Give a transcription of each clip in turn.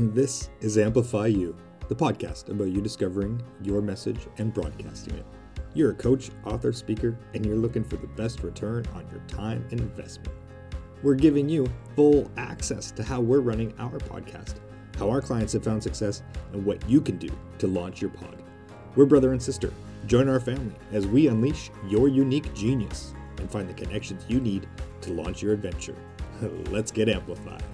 This is Amplify You, the podcast about you discovering your message and broadcasting it. You're a coach, author, speaker, and you're looking for the best return on your time and investment. We're giving you full access to how we're running our podcast, how our clients have found success, and what you can do to launch your pod. We're brother and sister. Join our family as we unleash your unique genius and find the connections you need to launch your adventure. Let's get amplified.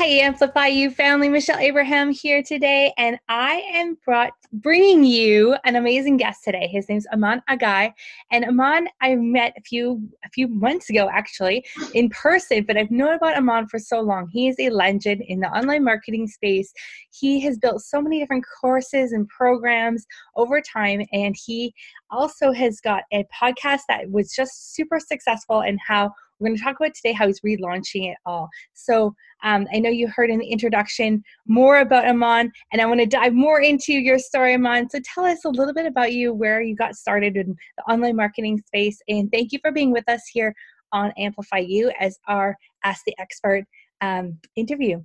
Hey, Amplify You family, Michelle Abraham here today, and I am brought bringing you an amazing guest today. His name's Iman Aghay, and Iman I met a few a few months ago actually in person, but I've known about Iman for so long. He is a legend in the online marketing space. He has built so many different courses and programs over time, and he also has got a podcast that was just super successful and how we're going to talk about today how he's relaunching it all. So um, I know you heard in the introduction more about Iman, and I want to dive more into your story, Iman. So tell us a little bit about you, where you got started in the online marketing space, and thank you for being with us here on Amplify You as our Ask the Expert um, interview.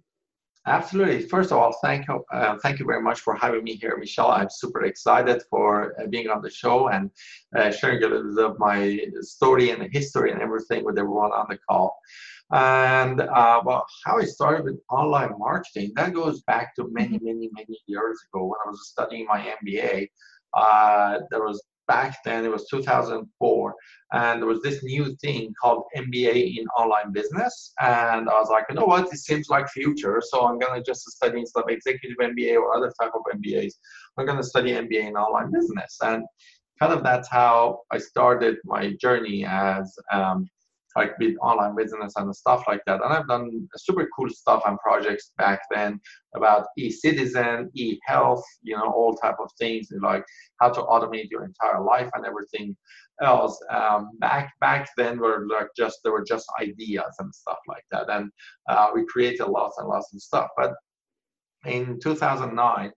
Absolutely. First of all, thank you, uh, thank you very much for having me here, Michelle. I'm super excited for uh, being on the show and uh, sharing a little bit of my story and history and everything with everyone on the call. And uh, well, how I started with online marketing that goes back to many, many, many years ago when I was studying my MBA. Uh, there was back then it was 2004 and there was this new thing called mba in online business and i was like you know what? It seems like future so i'm going to just study instead of executive mba or other type of mbas i'm going to study mba in online business. And kind of that's how i started my journey as um, like with online business and stuff like that. And I've done super cool stuff and projects back then about e-citizen, e-health, you know, all type of things and like how to automate your entire life and everything else. Um, back back then were like just there were just ideas and stuff like that, and uh, we created lots and lots of stuff. But in 2009.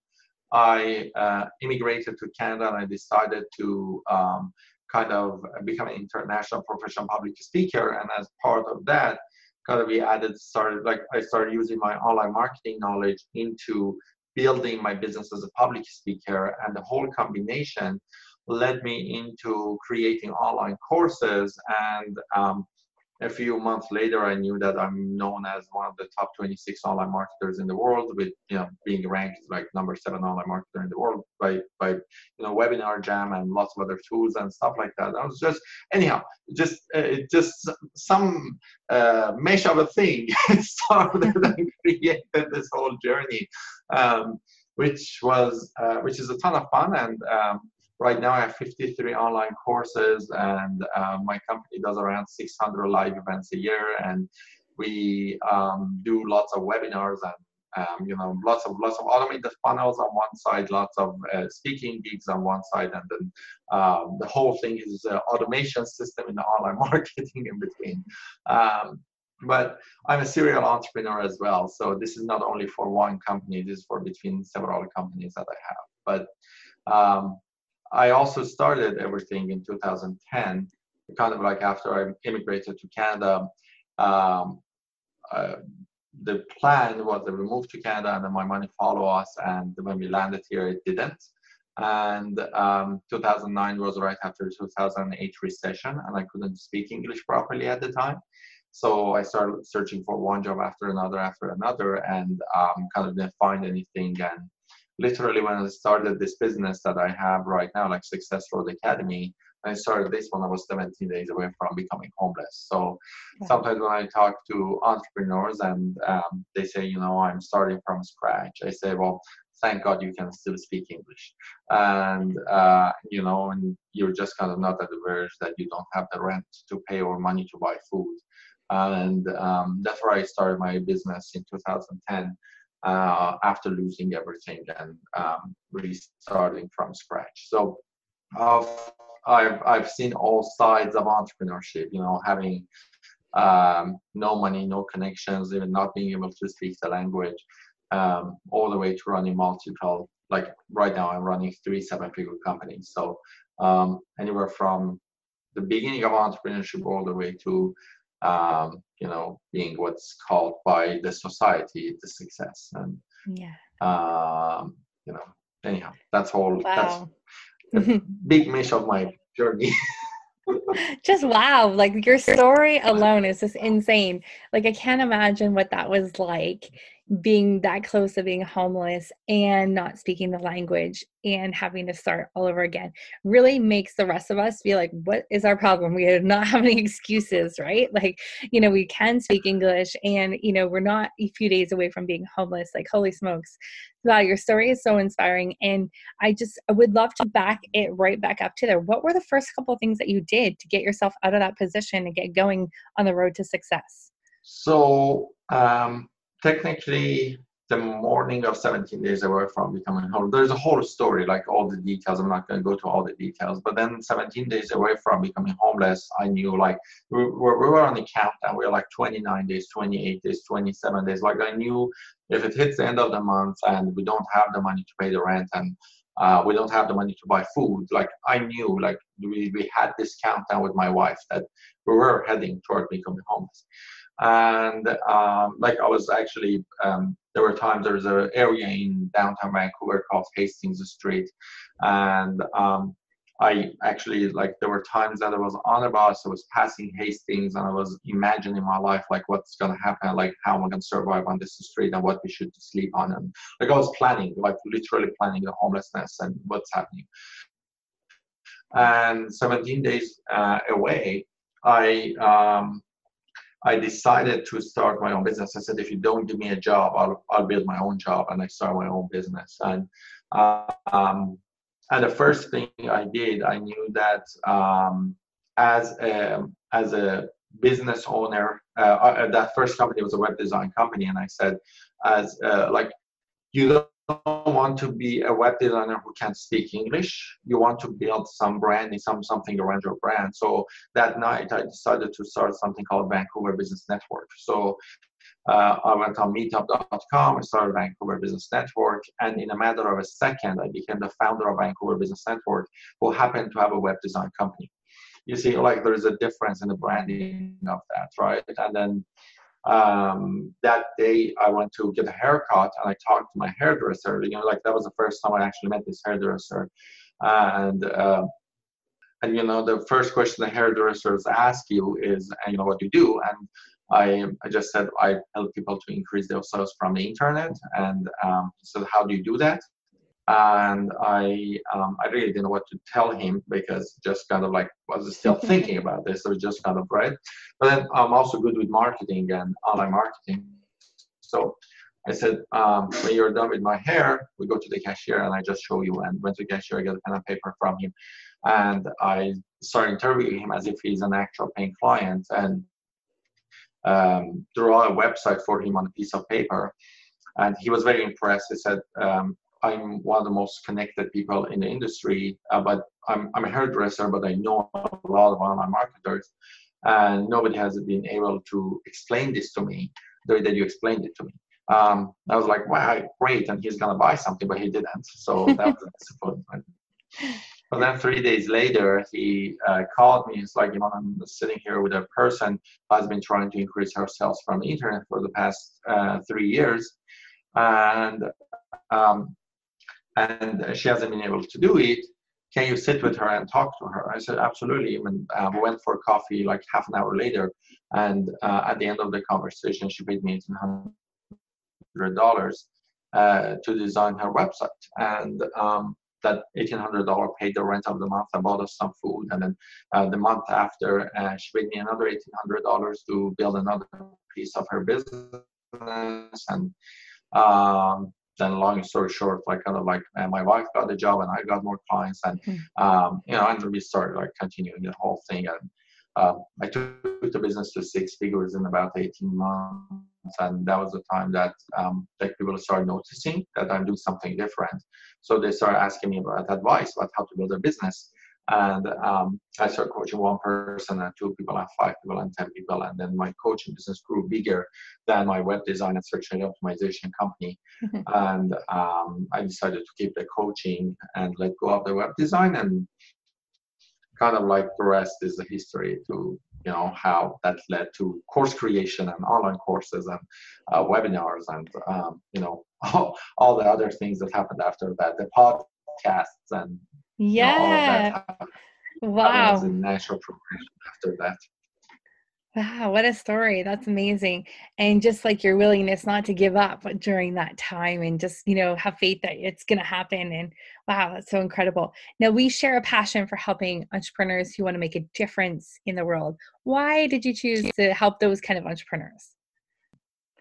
I uh, immigrated to Canada and I decided to um, kind of become an international professional public speaker. And as part of that, kind of we added, started like I started using my online marketing knowledge into building my business as a public speaker. And the whole combination led me into creating online courses and um, a few months later, I knew that I'm known as one of the top 26 online marketers in the world, with you know being ranked like number seven online marketer in the world by by you know Webinar Jam and lots of other tools and stuff like that. I was just anyhow, just uh, just some uh, mesh of a thing started and created this whole journey, um, which was uh, which is a ton of fun and. Um, Right now, I have 53 online courses, and uh, my company does around 600 live events a year, and we um, do lots of webinars and um, you know lots of lots of automated funnels on one side, lots of uh, speaking gigs on one side, and then um, the whole thing is uh, automation system in the online marketing in between. Um, but I'm a serial entrepreneur as well, so this is not only for one company; this is for between several companies that I have. But um, I also started everything in 2010, kind of like after I immigrated to Canada. Um, uh, the plan was that we moved to Canada and then my money follow us. And when we landed here, it didn't. And um, 2009 was right after the 2008 recession, and I couldn't speak English properly at the time. So I started searching for one job after another after another, and um, kind of didn't find anything. And literally when I started this business that I have right now, like Success Road Academy, I started this when I was 17 days away from becoming homeless. So sometimes when I talk to entrepreneurs and um, they say, you know, I'm starting from scratch, I say, well, thank God you can still speak English. And, uh, you know, and you're just kind of not at the verge that you don't have the rent to pay or money to buy food. And um, that's where I started my business in 2010 uh, after losing everything and um, restarting from scratch. So uh, I've, I've seen all sides of entrepreneurship, you know, having um, no money, no connections, even not being able to speak the language, um, all the way to running multiple, like right now I'm running three seven figure companies. So um, anywhere from the beginning of entrepreneurship all the way to um, you know, being what's called by the society the success. And yeah, um, you know, anyhow, that's all. Wow. That's a big mesh of my journey. just wow like your story alone is just insane like i can't imagine what that was like being that close to being homeless and not speaking the language and having to start all over again really makes the rest of us feel like what is our problem? We do not have any excuses right? Like you know we can speak english and you know we're not a few days away from being homeless like holy smokes. Wow your story is so inspiring and i just i would love to back it right back up to there. What were the first couple of things that you did to get yourself out of that position and get going on the road to success? So um technically the morning of 17 days away from becoming home. There's a whole story, like all the details. I'm not going to go to all the details, but then 17 days away from becoming homeless, I knew like we were, we were on the countdown. We were like 29 days, 28 days, 27 days. Like I knew if it hits the end of the month and we don't have the money to pay the rent and uh, we don't have the money to buy food, like I knew like we, we had this countdown with my wife that we were heading toward becoming homeless and um, like I was actually um, there were times there was an area in downtown Vancouver called Hastings Street, and um, I actually like there were times that I was on a bus, I was passing Hastings, and I was imagining my life like what's gonna happen, like how am I gonna survive on this street, and what we should sleep on, and like I was planning, like literally planning the homelessness and what's happening. And 17 days uh, away, I um, I decided to start my own business. I said, if you don't give me a job, I'll, I'll build my own job. And I started my own business. And, um, and the first thing I did, I knew that um, as, a, as a business owner, uh, uh, that first company was a web design company. And I said, as uh, like, you want to be a web designer who can't speak English. You want to build some branding, some something around your brand. So that night, I decided to start something called Vancouver Business Network. So uh, I went on meetup.com, I started Vancouver Business Network, and in a matter of a second, I became the founder of Vancouver Business Network, who happened to have a web design company. You see, like there's a difference in the branding of that, right? And then um, that day I went to get a haircut and I talked to my hairdresser. You know, like that was the first time I actually met this hairdresser, and uh, and you know the first question the hairdressers ask you is, you know what you do, and I I just said I help people to increase their sales from the internet, and um, so how do you do that? And I um, I really didn't know what to tell him because just kind of like was still thinking about this. So just kind of right. But then I'm also good with marketing and online marketing. So I said, um, when you're done with my hair, we go to the cashier and I just show you. And went to the cashier, I get a pen and paper from him, and I started interviewing him as if he's an actual paying client and um, draw a website for him on a piece of paper. And he was very impressed. He said, um, I'm one of the most connected people in the industry, uh, but I'm, I'm a hairdresser, but I know a lot of online marketers, and nobody has been able to explain this to me the way that you explained it to me. Um, I was like, wow, great, and he's gonna buy something, but he didn't, so that was a disappointment. But then three days later, he uh, called me. It's like, you know, I'm sitting here with a person who has been trying to increase her sales from the internet for the past uh, three years. And um, and she hasn't been able to do it. Can you sit with her and talk to her? I said, absolutely. And uh, we went for coffee like half an hour later. And uh, at the end of the conversation, she paid me $1,800 uh, to design her website. And um, that $1,800 paid the rent of the month. I bought us some food. And then uh, the month after, uh, she paid me another $1,800 to build another piece of her business. And um, then long story short, like kind of like uh, my wife got the job and I got more clients and mm-hmm. um, you know and we started like continuing the whole thing and um, I took the business to six figures in about 18 months and that was the time that um, like people started noticing that I'm doing something different. So they started asking me about advice about how to build a business. And um, I started coaching one person and two people and five people and 10 people. And then my coaching business grew bigger than my web design and search engine optimization company. Mm-hmm. And um, I decided to keep the coaching and let go of the web design. And kind of like the rest is the history to you know how that led to course creation and online courses and uh, webinars and um, you know all, all the other things that happened after that the podcasts and yeah wow was a natural progression after that Wow, what a story. That's amazing. And just like your willingness not to give up during that time and just, you know, have faith that it's going to happen. And wow, that's so incredible. Now, we share a passion for helping entrepreneurs who want to make a difference in the world. Why did you choose to help those kind of entrepreneurs?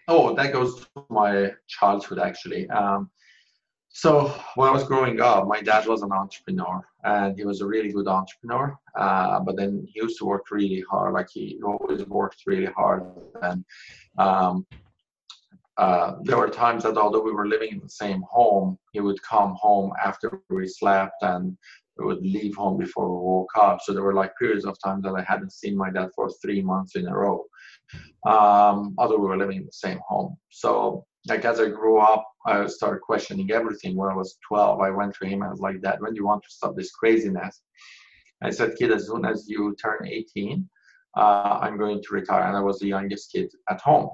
Oh, that goes to my childhood actually. Um, so when I was growing up, my dad was an entrepreneur, and he was a really good entrepreneur. Uh, but then he used to work really hard. Like he always worked really hard, and um, uh, there were times that although we were living in the same home, he would come home after we slept, and we would leave home before we woke up. So there were like periods of time that I hadn't seen my dad for three months in a row, um, although we were living in the same home. So like as I grew up, I started questioning everything. When I was 12, I went to him and was like, Dad, when do you want to stop this craziness? I said, Kid, as soon as you turn 18, uh, I'm going to retire. And I was the youngest kid at home.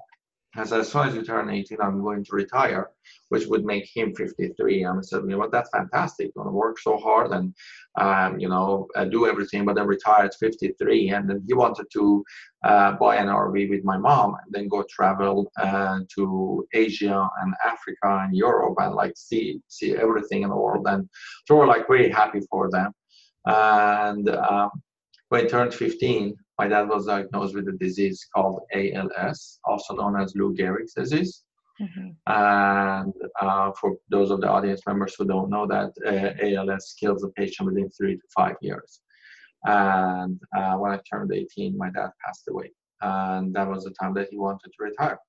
As soon as you turn 18, I'm going to retire, which would make him 53. And I said, you know that's fantastic. I'm going to work so hard and, um, you know, uh, do everything, but then retire at 53. And then he wanted to uh, buy an RV with my mom and then go travel uh, to Asia and Africa and Europe and like see see everything in the world. And so we're like really happy for them. And um, when he turned 15, my dad was diagnosed with a disease called ALS, also known as Lou Gehrig's disease. Mm-hmm. And uh, for those of the audience members who don't know that, uh, ALS kills a patient within three to five years. And uh, when I turned 18, my dad passed away. And that was the time that he wanted to retire.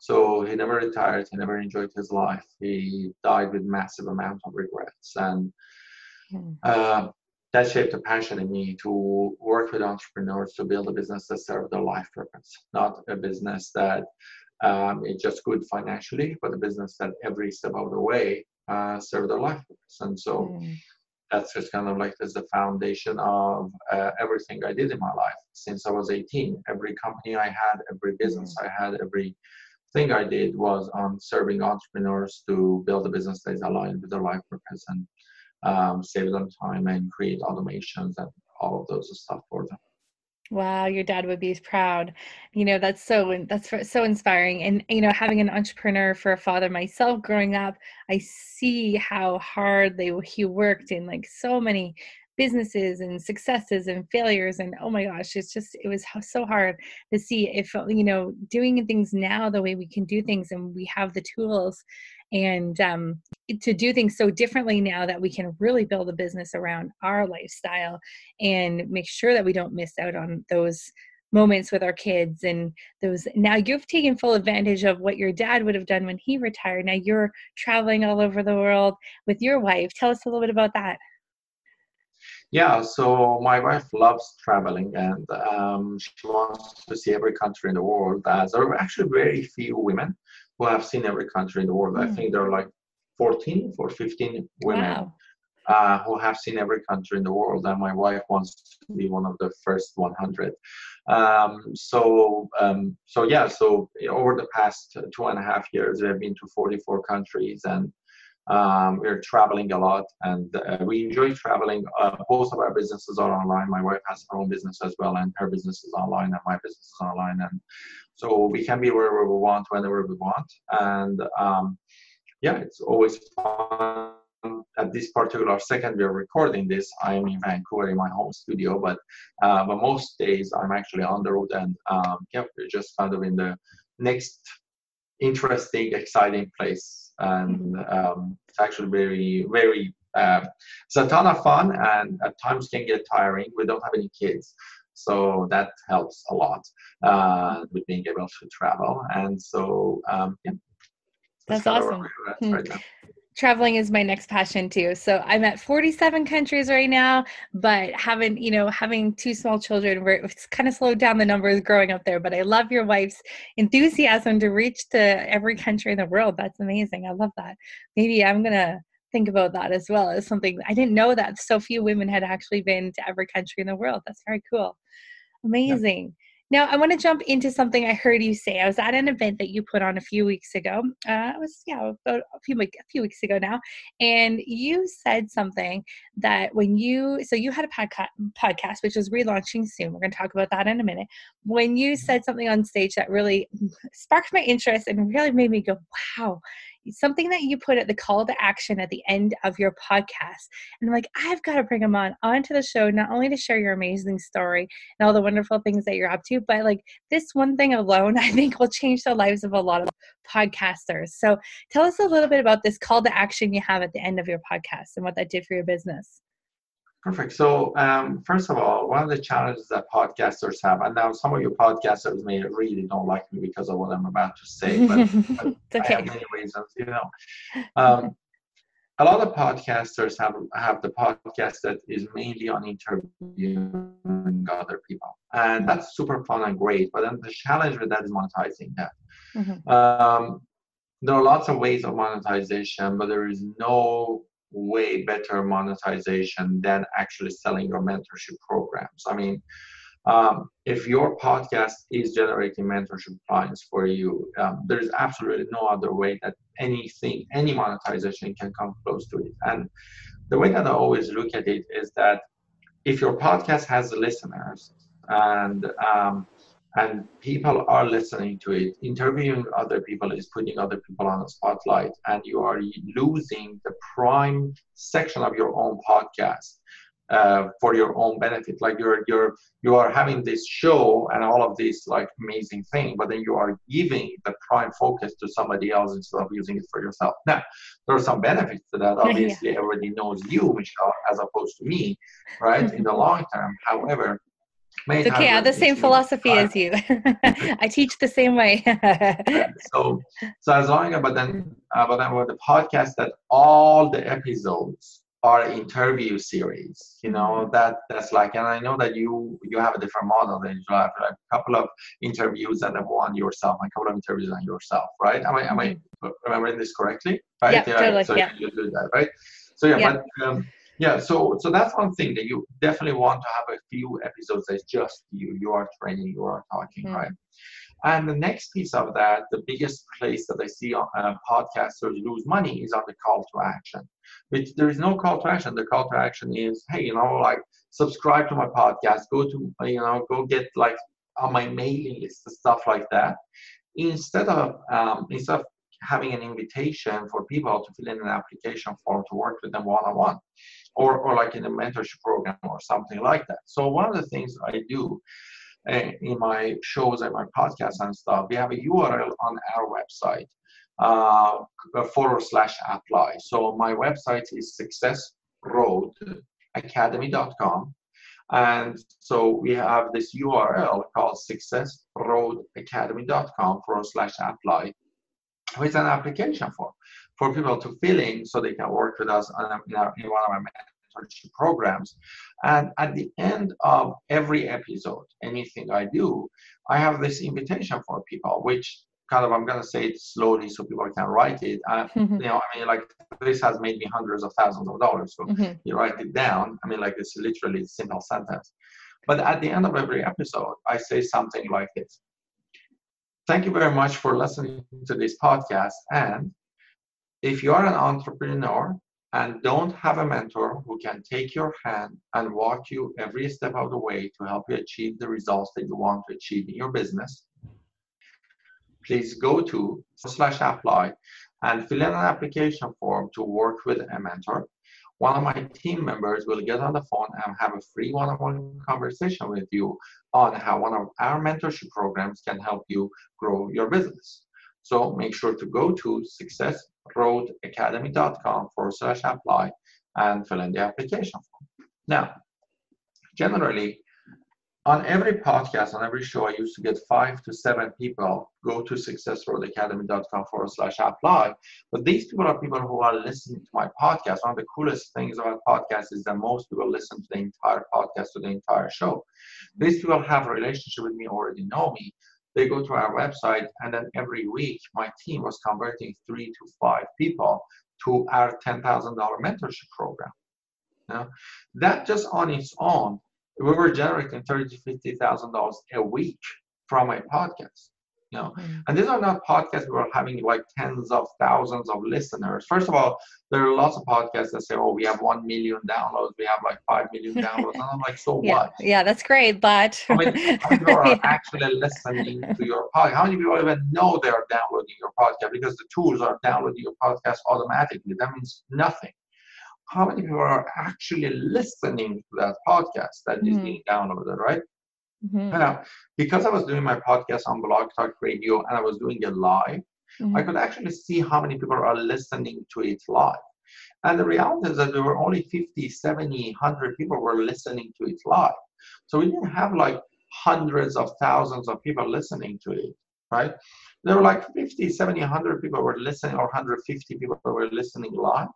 So he never retired. He never enjoyed his life. He died with massive amount of regrets. And mm that shaped a passion in me to work with entrepreneurs to build a business that serves their life purpose, not a business that um, is just good financially, but a business that every step of the way uh, serves their life purpose. And so mm. that's just kind of like as the foundation of uh, everything I did in my life since I was 18. Every company I had, every business mm. I had, every thing I did was on serving entrepreneurs to build a business that is aligned with their life purpose and um, save them time and create automations and all of those stuff for them. Wow, your dad would be proud. You know, that's so that's so inspiring. And you know, having an entrepreneur for a father myself growing up, I see how hard they he worked in like so many businesses and successes and failures and oh my gosh it's just it was so hard to see if you know doing things now the way we can do things and we have the tools and um, to do things so differently now that we can really build a business around our lifestyle and make sure that we don't miss out on those moments with our kids and those now you've taken full advantage of what your dad would have done when he retired now you're traveling all over the world with your wife tell us a little bit about that yeah so my wife loves traveling and um, she wants to see every country in the world as there are actually very few women who have seen every country in the world. Mm. I hmm. think there are like 14 or 15 women wow. uh, who have seen every country in the world, and my wife wants to be one of the first 100. Um, so, um, so yeah, so over the past two and a half years, we have been to 44 countries, and um, we're traveling a lot, and uh, we enjoy traveling. Uh, both of our businesses are online. My wife has her own business as well, and her business is online, and my business is online, and so we can be wherever we want, whenever we want. And um, yeah, it's always fun. At this particular second we are recording this, I'm in Vancouver in my home studio, but uh, but most days I'm actually on the road and um, yeah, we're just kind of in the next interesting, exciting place. And um, it's actually very, very, uh, it's a ton of fun and at times can get tiring. We don't have any kids. So that helps a lot uh, with being able to travel. And so, um, yeah. That's, that's awesome. Hmm. Right traveling is my next passion too so i'm at 47 countries right now but having you know having two small children where it's kind of slowed down the numbers growing up there but i love your wife's enthusiasm to reach to every country in the world that's amazing i love that maybe i'm gonna think about that as well as something I didn't know that so few women had actually been to every country in the world. That's very cool. Amazing. Now, I want to jump into something I heard you say. I was at an event that you put on a few weeks ago. Uh, it was yeah, about a few a few weeks ago now, and you said something that when you so you had a podca- podcast which is relaunching soon. We're going to talk about that in a minute. When you mm-hmm. said something on stage that really sparked my interest and really made me go, "Wow!" Something that you put at the call to action at the end of your podcast. And I'm like, I've got to bring them on onto the show, not only to share your amazing story and all the wonderful things that you're up to, but like this one thing alone, I think will change the lives of a lot of podcasters. So tell us a little bit about this call to action you have at the end of your podcast and what that did for your business. Perfect. So, um, first of all, one of the challenges that podcasters have, and now some of your podcasters may really don't like me because of what I'm about to say, but, but okay. I have many reasons, you know. Um, a lot of podcasters have have the podcast that is mainly on interviewing other people, and that's super fun and great. But then the challenge with that is monetizing that. Mm-hmm. Um, there are lots of ways of monetization, but there is no way better monetization than actually selling your mentorship programs. I mean, um, if your podcast is generating mentorship clients for you, um, there is absolutely no other way that anything, any monetization can come close to it. And the way that I always look at it is that if your podcast has listeners and um, and people are listening to it. Interviewing other people is putting other people on the spotlight, and you are losing the prime section of your own podcast uh, for your own benefit. Like you're you're you are having this show and all of this like amazing thing, but then you are giving the prime focus to somebody else instead of using it for yourself. Now, there are some benefits to that. Obviously, yeah. everybody knows you, Michelle, as opposed to me, right? In the long term, however it's okay. I have the same philosophy as you. I teach the same way. so, so as long as but then, uh, but then with the podcast, that all the episodes are interview series. You know that that's like, and I know that you you have a different model. That you have like a couple of interviews and then one yourself, a couple of interviews on yourself, right? Am I am I mm-hmm. remembering this correctly? Right? Yeah, totally. So yeah. you do that, right? So yeah, yeah. but. Um, yeah so so that's one thing that you definitely want to have a few episodes that's just you. You are training you are talking mm. right? And the next piece of that the biggest place that i see on, uh, podcasters lose money is on the call to action which there is no call to action. The call to action is hey you know like subscribe to my podcast go to you know go get like on my mailing list and stuff like that. Instead of um, instead of having an invitation for people to fill in an application form to work with them one-on-one or, or like in a mentorship program or something like that. So one of the things I do uh, in my shows and my podcasts and stuff, we have a URL on our website uh, forward slash apply. So my website is successroadacademy.com. And so we have this URL called successroadacademy.com forward slash apply with an application form for people to fill in so they can work with us on, in, our, in one of our mentorship programs. And at the end of every episode, anything I do, I have this invitation for people, which kind of I'm gonna say it slowly so people can write it. Uh, mm-hmm. You know, I mean, like this has made me hundreds of thousands of dollars. So mm-hmm. you write it down. I mean, like it's literally a simple sentence. But at the end of every episode, I say something like this. Thank you very much for listening to this podcast. And if you are an entrepreneur and don't have a mentor who can take your hand and walk you every step of the way to help you achieve the results that you want to achieve in your business, please go to slash apply and fill in an application form to work with a mentor. One of my team members will get on the phone and have a free one-on-one conversation with you on how one of our mentorship programs can help you grow your business. So make sure to go to successroadacademy.com forward slash apply and fill in the application form. Now, generally, on every podcast, on every show, I used to get five to seven people go to successroadacademy.com forward slash apply. But these people are people who are listening to my podcast. One of the coolest things about podcasts is that most people listen to the entire podcast, to the entire show. These people have a relationship with me, already know me they go to our website and then every week my team was converting three to five people to our $10,000 mentorship program. Now, that just on its own we were generating thirty to fifty thousand dollars a week from my podcast you know mm-hmm. and these are not podcasts where we're having like tens of thousands of listeners first of all there are lots of podcasts that say oh we have 1 million downloads we have like 5 million downloads and i'm like so yeah. what yeah that's great but I mean, how many people are yeah. actually listening to your podcast how many people even know they are downloading your podcast because the tools are downloading your podcast automatically that means nothing how many people are actually listening to that podcast that mm-hmm. is being downloaded right Mm-hmm. Now, because I was doing my podcast on Blog Talk Radio and I was doing it live, mm-hmm. I could actually see how many people are listening to it live. And the reality is that there were only 50, 70, 100 people were listening to it live. So we didn't have like hundreds of thousands of people listening to it, right? There were like 50, 70, 100 people were listening, or 150 people were listening live.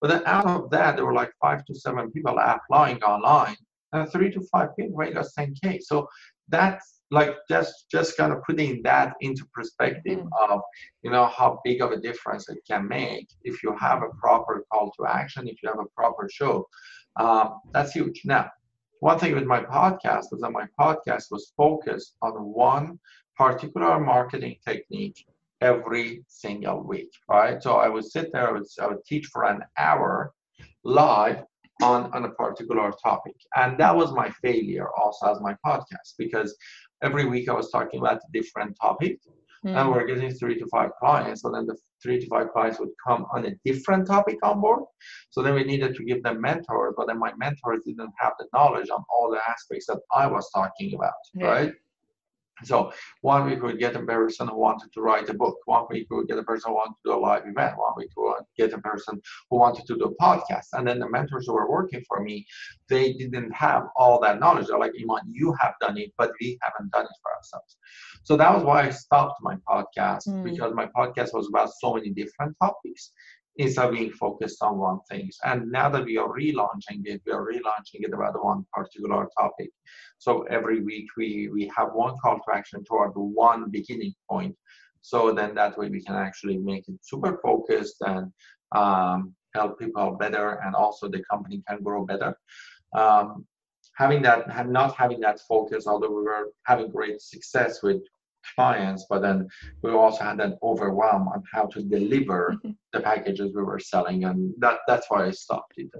But then out of that, there were like five to seven people applying online and three to five people rate us 10k so that's like just just kind of putting that into perspective mm-hmm. of you know how big of a difference it can make if you have a proper call to action if you have a proper show. Um, that's huge. Now one thing with my podcast was that my podcast was focused on one particular marketing technique every single week right? So i would sit there i would, I would teach for an hour live on, on a particular topic. And that was my failure also as my podcast because every week I was talking about a different topic mm. and we're getting three to five clients. So then the three to five clients would come on a different topic on board. So then we needed to give them mentors, but then my mentors didn't have the knowledge on all the aspects that I was talking about, yeah. right? So one week we get a person who wanted to write a book. One week we could get a person who wanted to do a live event. One week we get a person who wanted to do a podcast. And then the mentors who were working for me, they didn't have all that knowledge. They're like, Iman, you have done it, but we haven't done it for ourselves. So that was why I stopped my podcast mm. because my podcast was about so many different topics instead of being focused on one thing. And now that we are relaunching it, we are relaunching it about one particular topic. So every week we, we have one call to action toward one beginning point. So then that way we can actually make it super focused and um, help people better and also the company can grow better. Um, having that, not having that focus, although we were having great success with clients, but then we also had an overwhelm on how to deliver the packages we were selling, and that that's why I stopped it.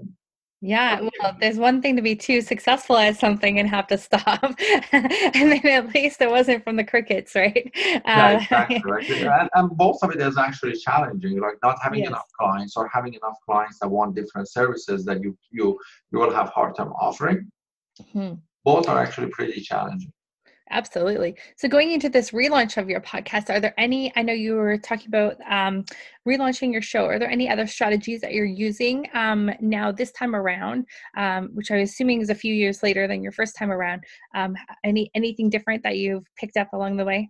Yeah, well, there's one thing to be too successful at something and have to stop, and then at least it wasn't from the crickets, right? Yeah, uh, exactly. Right. and, and both of it is actually challenging, like not having yes. enough clients or having enough clients that want different services that you you you will have hard time offering. Mm-hmm. Both are actually pretty challenging. Absolutely. So, going into this relaunch of your podcast, are there any? I know you were talking about um, relaunching your show. Are there any other strategies that you're using um, now this time around, um, which I'm assuming is a few years later than your first time around? Um, any anything different that you've picked up along the way?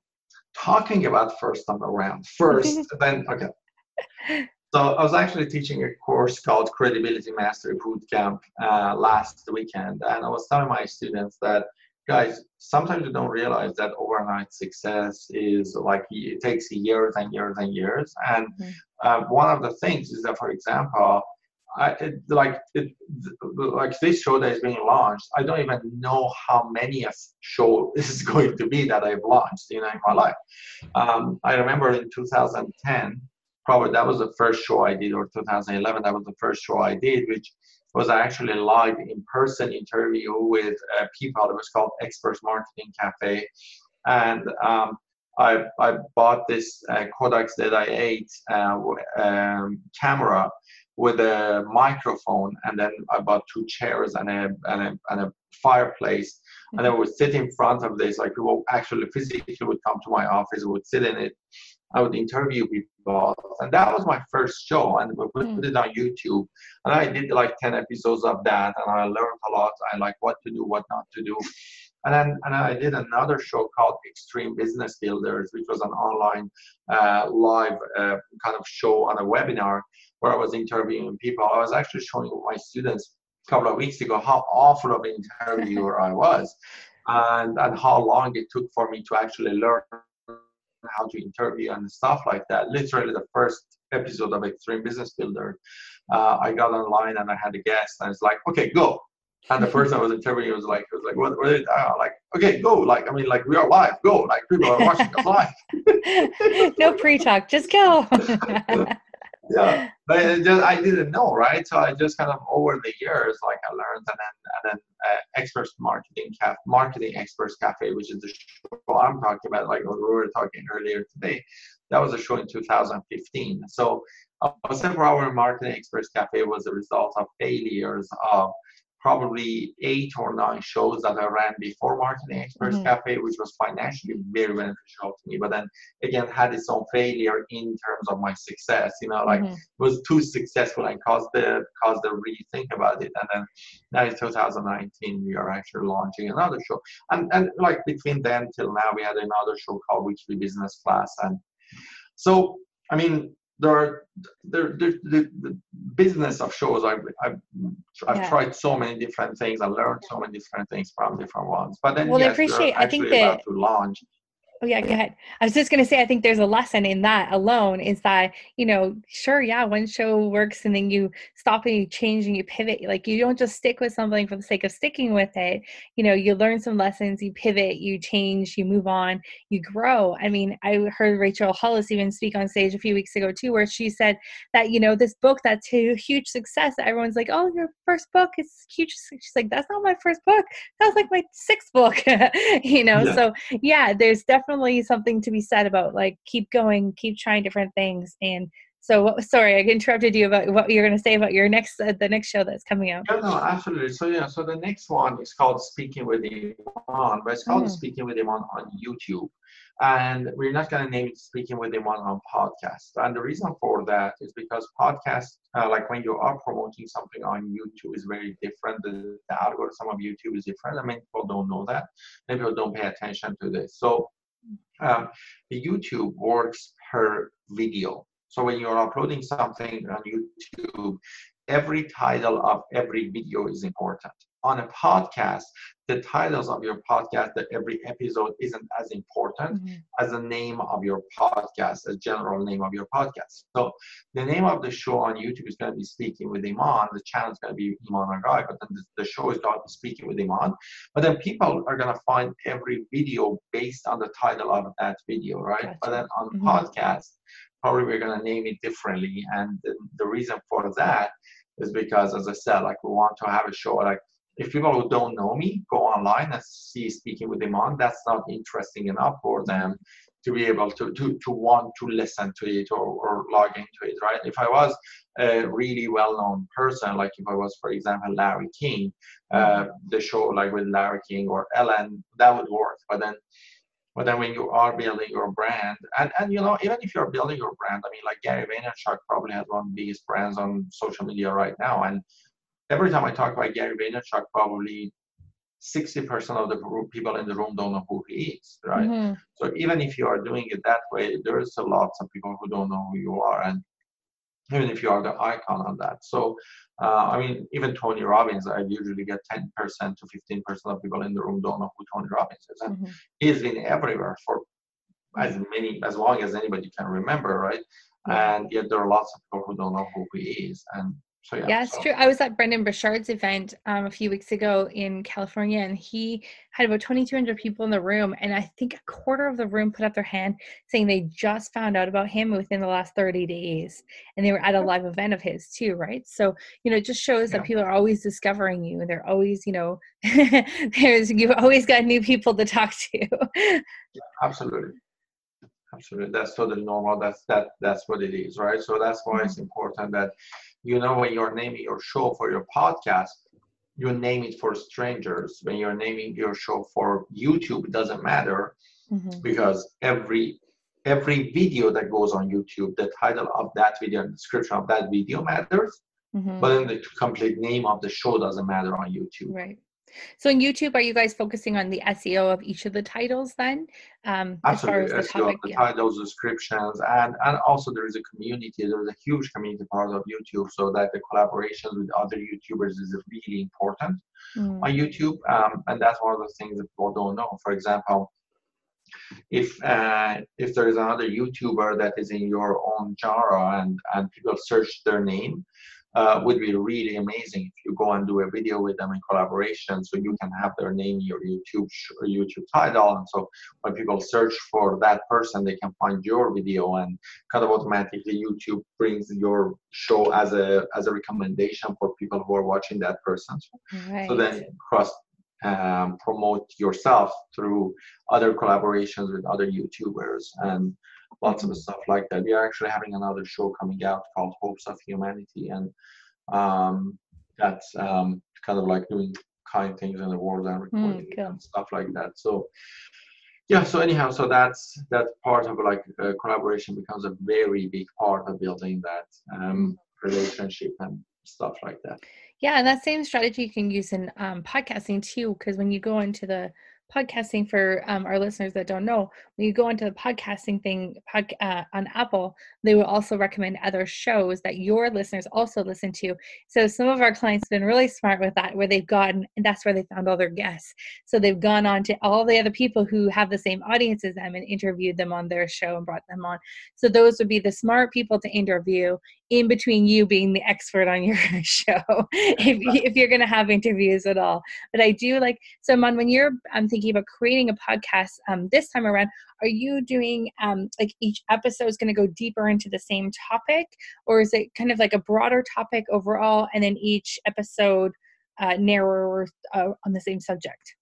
Talking about first time around first, then okay. So I was actually teaching a course called Credibility Mastery Bootcamp uh, last weekend, and I was telling my students that guys, sometimes you don't realize that overnight success is like it takes years and years and years. And mm-hmm. uh, one of the things is that, for example, I, it, like it, like this show that is being launched, I don't even know how many a show is going to be that I've launched you know, in my life. Um, I remember in 2010, probably that was the first show I did, or 2011, that was the first show I did, which was actually a live in-person interview with uh, people. It was called Experts Marketing Cafe, and um, I, I bought this uh, Kodak ZI8 uh, um, camera with a microphone, and then I bought two chairs and a and a, and a fireplace. And then we would sit in front of this, like people actually physically would come to my office, would sit in it, I would interview people, and that was my first show, and we put mm. it on YouTube, and I did like ten episodes of that, and I learned a lot. I like what to do, what not to do, and then and I did another show called Extreme Business Builders, which was an online uh, live uh, kind of show on a webinar where I was interviewing people. I was actually showing my students a couple of weeks ago how awful of an interviewer I was, and and how long it took for me to actually learn how to interview and stuff like that. Literally, the first episode of Extreme Business Builder, uh, I got online and I had a guest, and it's like, okay, go. And the person I was interviewing was like, was like, what, what is uh, like, okay, go. Like, I mean, like, we are live. Go. Like, people are watching us live. no pre-talk. Just go. yeah, but just, I didn't know, right? So I just kind of over the years, like I learned, and then and then uh, Experts Marketing Cafe, Marketing Experts Cafe, which is the show I'm talking about, like we were talking earlier today. That was a show in 2015. So uh, 24 Hour Marketing Experts Cafe was a result of failures of probably eight or nine shows that I ran before Marketing Experts mm-hmm. Cafe, which was financially very beneficial to me. But then again, had its own failure in terms of my success. You know, like mm-hmm. was too successful and caused the caused the rethink about it. And then now in 2019, we are actually launching another show. And and like between then till now, we had another show called Weekly Business Class. And so I mean, there are there, there, the, the business of shows I've, I've, I've yeah. tried so many different things I learned so many different things from different ones but then well yes, I appreciate I think that to launch Oh yeah, go ahead. I was just gonna say I think there's a lesson in that alone is that, you know, sure, yeah, one show works and then you stop and you change and you pivot. Like you don't just stick with something for the sake of sticking with it. You know, you learn some lessons, you pivot, you change, you move on, you grow. I mean, I heard Rachel Hollis even speak on stage a few weeks ago too, where she said that, you know, this book that's a huge success, everyone's like, Oh, your first book is huge. She's like, That's not my first book. That was like my sixth book. you know, yeah. so yeah, there's definitely definitely something to be said about like keep going, keep trying different things. And so, what, sorry, I interrupted you about what you're going to say about your next uh, the next show that's coming out. No, no, absolutely. So yeah, so the next one is called Speaking with Iman, but it's called mm. Speaking with Iman on YouTube. And we're not going to name it Speaking with Iman on podcast. And the reason for that is because podcast, uh, like when you are promoting something on YouTube, is very different. The, the algorithm of YouTube is different. I mean, people don't know that. Maybe people don't pay attention to this. So um, YouTube works per video. So when you're uploading something on YouTube, every title of every video is important on a podcast, the titles of your podcast, that every episode isn't as important mm-hmm. as the name of your podcast, a general name of your podcast. So the name of the show on YouTube is going to be Speaking with Iman. The channel is going to be Iman Aghay, but then the, the show is called Speaking with Iman. But then people are going to find every video based on the title of that video, right? Gotcha. But then on mm-hmm. podcast, probably we're going to name it differently. And the, the reason for that is because, as I said, like we want to have a show like if people who don't know me go online and see speaking with Iman, that's not interesting enough for them to be able to to, to want to listen to it or, or log into it, right? If I was a really well-known person, like if I was, for example, Larry King, uh, the show like with Larry King or Ellen, that would work. But then but then when you are building your brand, and, and you know, even if you're building your brand, I mean, like Gary Vaynerchuk probably has one of the biggest brands on social media right now. And every time I talk about Gary Vaynerchuk, probably 60% of the people in the room don't know who he is, right? Mm-hmm. So even if you are doing it that way, there's a lot of people who don't know who you are, and even if you are the icon on that. So, uh, I mean, even Tony Robbins, I usually get 10% to 15% of people in the room don't know who Tony Robbins is, and mm-hmm. he's been everywhere for as many as long as anybody can remember, right? And yet there are lots of people who don't know who he is, and so yeah, yeah it's so. true. I was at Brendon Burchard's event um, a few weeks ago in California, and he had about 2,200 people in the room, and I think a quarter of the room put up their hand saying they just found out about him within the last 30 days, and they were at a live event of his too, right? So you know, it just shows yeah. that people are always discovering you, and they're always, you know, there's you've always got new people to talk to. yeah, absolutely absolutely. That's totally normal. That's that that's what it is right? So that's why it's mm-hmm. important that you know when you're naming your show for your podcast you name it for strangers. When you're naming your show for youtube it doesn't matter mm-hmm. because every every video that goes on youtube the title of that video and description of that video matters. Mm-hmm. but then the complete name of the show doesn't matter on youtube. Right so in YouTube, are you guys focusing on the SEO of each of the titles then? Um, Absolutely, as the, topic, the yeah. titles, descriptions, and and also there is a community. There is a huge community part of YouTube, so that the collaborations with other YouTubers is really important mm. on YouTube, um, and that's one of the things that people don't know. For example, if uh, if there is another YouTuber that is in your own genre and and people search their name, uh, would be really amazing if you go and do a video with them in collaboration so you can have their name in your youtube youtube title and so when people search for that person they can find your video and kind of automatically youtube brings your show as a as a recommendation for people who are watching that person right. so then cross um, promote yourself through other collaborations with other youtubers and lots of stuff like that. We are actually having another show coming out called Hopes of Humanity, and um, that's um, kind of like doing kind things in the world and hmm, recording mm, cool. and stuff like that. So yeah, so anyhow, so that's that part of like uh, collaboration becomes a very big part of building that um, relationship and stuff like that. Yeah, and that same strategy you can use in um, podcasting too, because when you go into the podcasting for um, our listeners that don't know when you go into the podcasting thing pod, uh, on apple they will also recommend other shows that your listeners also listen to. So some of our clients have been really smart with that where they've gone and that's where they found all their guests. So they've gone on to all the other people who have the same audience as them and interviewed them on their show and brought them on. So those would be the smart people to interview in between you being the expert on your show if, if you're going to have interviews at all. But i do like so mon when you're i'm thinking about creating a podcast um, this time around are you doing um, like each episode is going to go deeper into the same topic? Or is it kind of like a broader topic overall and then each episode uh, narrower uh, on the same subject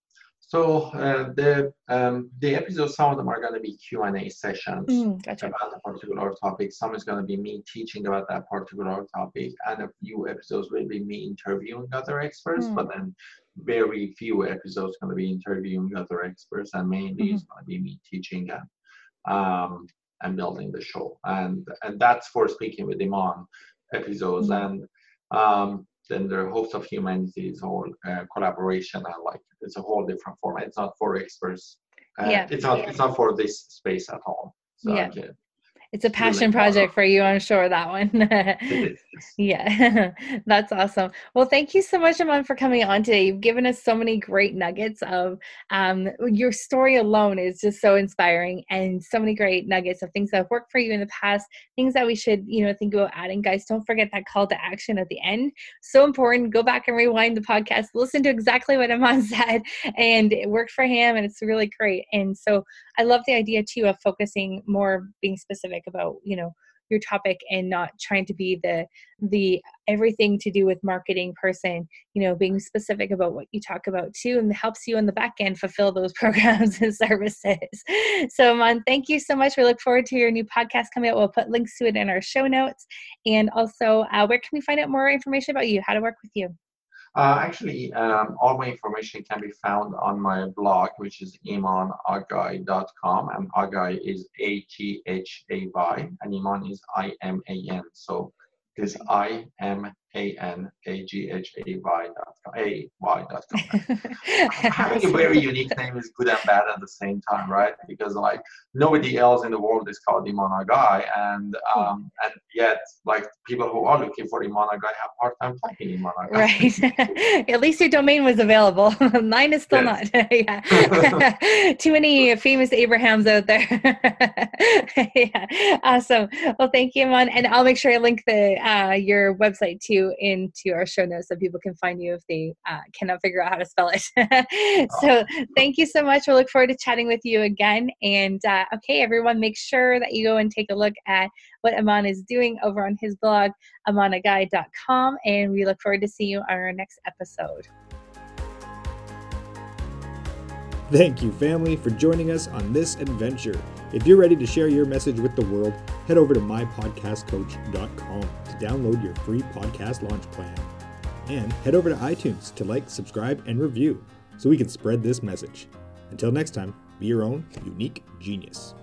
so uh, the um, the episodes, some of them are going to be Q and A sessions mm, gotcha. about a particular topic. Some is going to be me teaching about that particular topic, and a few episodes will be me interviewing other experts. Mm. But then very few episodes going to be interviewing other experts, and mainly mm-hmm. it's going to be me teaching and um, and building the show. And and that's for speaking with Iman episodes. Mm-hmm. And um, then the Hopes of Humanity is all uh, collaboration and like it's a whole different format. It's not for experts. Uh, yeah. It's not. Yeah. It's not for this space at all. So yeah it's a passion project for you i'm sure that one. Yeah that's awesome. Well thank you so much Iman for coming on today. You've given us so many great nuggets of um, your story alone is just so inspiring and so many great nuggets of things that have worked for you in the past things that we should you know think about adding. Guys don't forget that call to action at the end. So important. Go back and rewind the podcast. Listen to exactly what Iman said and it worked for him and it's really great. And so i love the idea too of focusing more being specific specific about you know your topic and not trying to be the the everything to do with marketing person you know being specific about what you talk about too and helps you in the back end fulfill those programs and services. So mon thank you so much. We look forward to your new podcast coming out we'll put links to it in our show notes. And also uh, where can we find out more information about you? How to work with you uh, actually, um, all my information can be found on my blog, which is imanaghay.com, and Aghay is A-G-H-A-Y, and Iman is I-M-A-N. So this I-M a-N-A-G-H-A-Y dot com, A-Y dot com. Having a very unique name is good and bad at the same time, right? Because like nobody else in the world is called Iman Aghay, and um, and yet like people who are looking for Iman Aghay have hard time finding Iman Aghay. Right. at least your domain was available. Mine is still yes. not. yeah. Too many famous Abrahams out there. yeah. Awesome. Well, thank you, Iman, and I'll make sure I link the uh, your website too into our show notes so people can find you if they uh, cannot figure out how to spell it. so thank you so much. We'll look forward to chatting with you again. And uh, okay, everyone, make sure that you go and take a look at what Iman is doing over on his blog, imanaghay.com. And we look forward to seeing you on our next episode. Thank you, family, for joining us on this adventure. If you're ready to share your message with the world, head over to mypodcastcoach.com download your free podcast launch plan. And head over to iTunes to like, subscribe, and review so we can spread this message. Until next time, be your own unique genius.